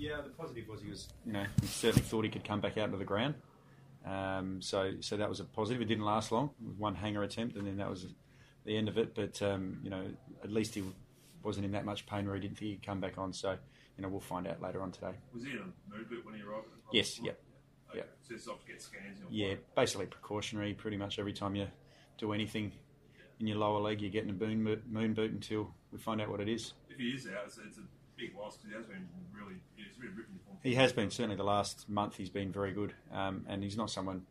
Yeah, the positive was he was, you know, he certainly thought he could come back out into the ground. Um, so, so that was a positive. It didn't last long. One hanger attempt, and then that was the end of it. But um, you know, at least he wasn't in that much pain where he didn't think he'd come back on. So, you know, we'll find out later on today. Was he in a moon boot when he arrived? Yes. Yep. Okay. Yep. So it's off to get scans. Yeah, basically precautionary. Pretty much every time you do anything in your lower leg, you're getting a moon boot, moon boot until we find out what it is. If he is out, it's, it's a big loss because he has been really, he's really ripping the form. He has been certainly the last month. He's been very good, um, and he's not someone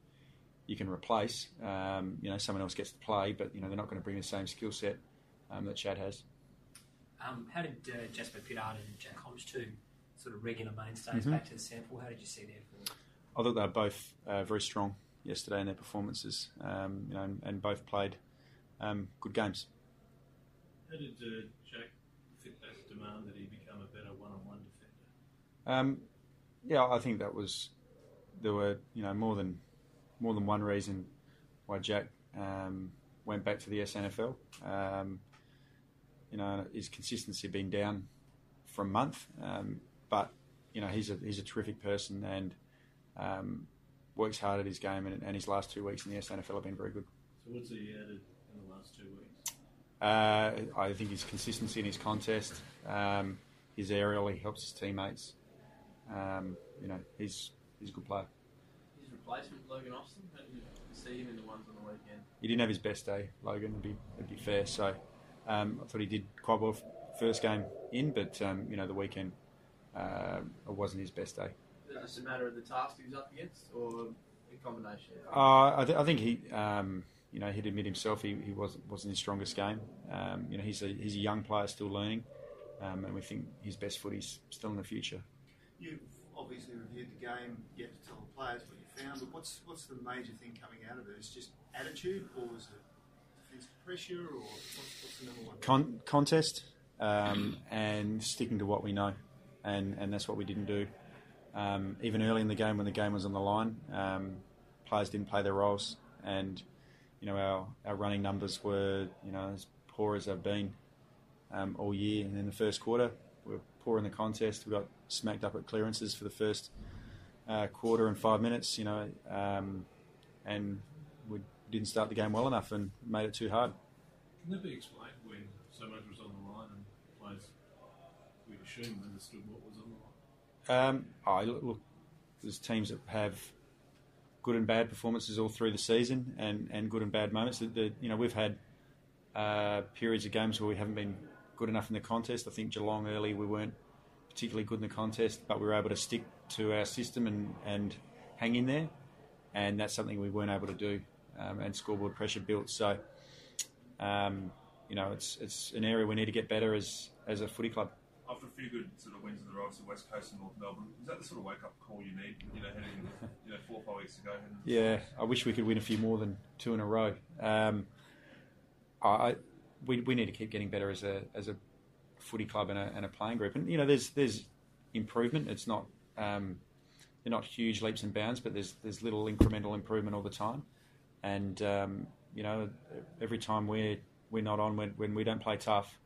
you can replace. Um, you know, someone else gets to play, but you know they're not going to bring the same skill set um, that Chad has. Um, how did uh, Jasper Pittard and Jack Hombsch, two sort of regular mainstays, Mhm. back to the sample? How did you see their form? I thought they were both uh, very strong yesterday in their performances, um, you know, and, and both played um, good games. How did uh, Jack fit that demand that he become a better one-on-one defender? Um, yeah, I think that was there were you know more than more than one reason why Jack um, went back to the SANFL. Um, you know, his consistency had been down for a month, um, but you know he's a he's a terrific person and um, works hard at his game, and, and his last two weeks in the SANFL have been very good. So what's he added in the last two weeks? Uh, I think his consistency in his contest, um, his aerial, he helps his teammates. Um, you know, he's he's a good player. His replacement, Logan Austin, how did you see him in the ones on the weekend? He didn't have his best day, Logan. To be to be fair, so um, I thought he did quite well first game in, but um, you know the weekend uh, it wasn't his best day. Is it just a matter of the task he was up against, or a combination? Uh, I, th- I think he, um, you know, he'd admit himself he, he wasn't wasn't his strongest game. Um, you know, he's a he's a young player still learning, um, and we think his best footy's still in the future. You've obviously reviewed the game, yet to tell the players what you found, but what's what's the major thing coming out of it? Is just attitude, or is it defensive pressure, or what's, what's the number one? Con- contest um, and sticking to what we know, and and that's what we didn't do. Um, even early in the game, when the game was on the line, um, players didn't play their roles, and you know our, our running numbers were you know as poor as they've been um, all year. And in the first quarter, we were poor in the contest. We got smacked up at clearances for the first uh, quarter and five minutes. You know, um, and we didn't start the game well enough and made it too hard. Can that be explained when so much was on the line and players, we assume, understood what was on the line? Um, I look, look, there's teams that have good and bad performances all through the season, and, and good and bad moments. The, you know, we've had uh, periods of games where we haven't been good enough in the contest. I think Geelong early we weren't particularly good in the contest, but we were able to stick to our system and, and hang in there, and that's something we weren't able to do. Um, and scoreboard pressure built. So, um, you know, it's it's an area we need to get better as as a footy club. Few good sort of wins in the row, so West Coast and North Melbourne, is that the sort of wake up call you need? You know, heading you know four or five weeks ago. Yeah. I wish we could win a few more than two in a row. Um, I, we, we need to keep getting better as a as a footy club and a, and a playing group. And you know, there's there's improvement. It's not um, they're not huge leaps and bounds, but there's there's little incremental improvement all the time. And um, you know, every time we're we're not on when, when we don't play tough,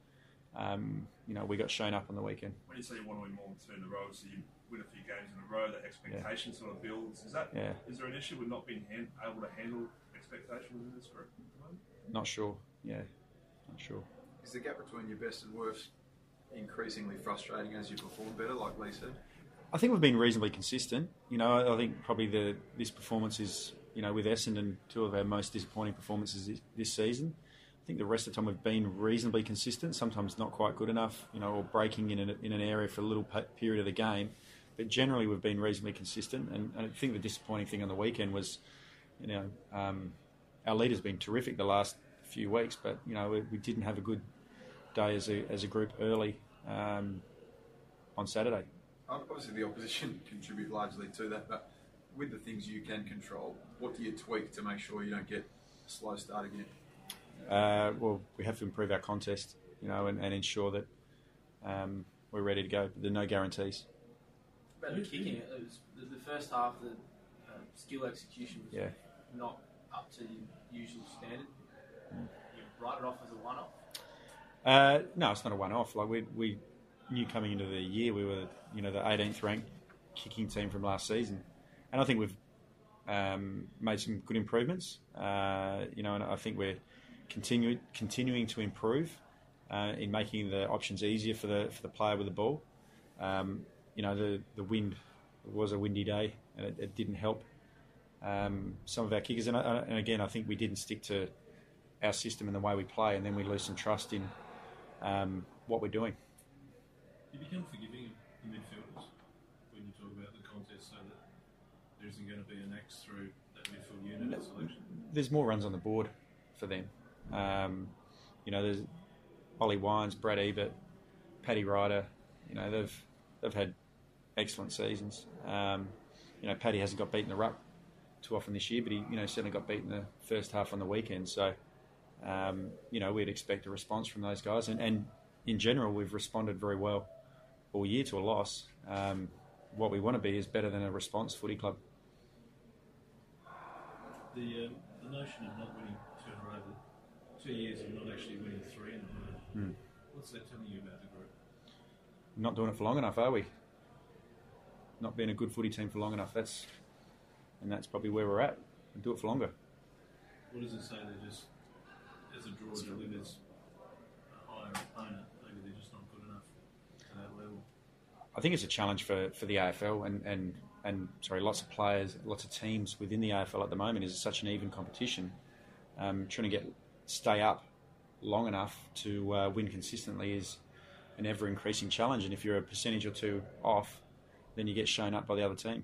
um, you know, we got shown up on the weekend. When you say you want to win more than two in a row, so you win a few games in a row, that expectation sort of builds. Is that is Yeah. is there an issue with not being hand, able to handle expectation within this group at the moment? Not sure. Yeah, not sure. Is the gap between your best and worst increasingly frustrating as you perform better, like Lee said? I think we've been reasonably consistent. You know, I- I think probably the this performance is, you know, with Essendon, two of our most disappointing performances this, this season. I think the rest of the time we've been reasonably consistent. Sometimes not quite good enough, you know, or breaking in an, in an area for a little period of the game. But generally, we've been reasonably consistent. And, and I think the disappointing thing on the weekend was, you know, um, our leader's been terrific the last few weeks, but you know, we, we didn't have a good day as a as a group early um, on Saturday. Obviously, the opposition contribute largely to that, but with the things you can control, what do you tweak to make sure you don't get a slow start again? Uh, well, we have to improve our contest, you know, and, and ensure that um, we're ready to go. But there are no guarantees. About the kicking, it was the, the first half, the uh, skill execution was Yeah. not up to the usual standard. Mm. You write it off as a one-off. Uh, no, it's not a one-off. Like we we knew coming into the year we were, you know, the 18th ranked kicking team from last season, and I think we've um, made some good improvements. Uh, you know, and I think we're continue, continuing to improve uh, in making the options easier for the for the player with the ball. Um, you know, the the wind was a windy day, and it, it didn't help um, some of our kickers. And, I, and again, I think we didn't stick to our system and the way we play, and then we lose some trust in um, what we're doing. You become forgiving of the midfielders when you talk about the contest, so that there isn't going to be an axe through that midfield unit. There's more runs on the board for them. Um, you know, there's Ollie Wines, Brad Ebert, Paddy Ryder. You know, they've they've had excellent seasons. Um, you know, Paddy hasn't got beaten the ruck too often this year, but he you know certainly got beaten the first half on the weekend. So um, you know we'd expect a response from those guys, and, and in general we've responded very well all year to a loss. Um, what we want to be is better than a response footy club. The, um, the notion of not winning two in two years of not actually winning three in a row, Hmm. what's that telling you about the group? Not doing it for long enough, are we? Not being a good footy team for long enough. That's and that's probably where we're at. do it for longer. What does it say? They're just, as a draw delivers a higher opponent, maybe they're just not good enough to that level. I think it's a challenge for, for the AFL and, and, and sorry, lots of players, lots of teams within the AFL at the moment is such an even competition. Um, trying to get stay up long enough to uh, win consistently is an ever increasing challenge. And if you're a percentage or two off, then you get shown up by the other team.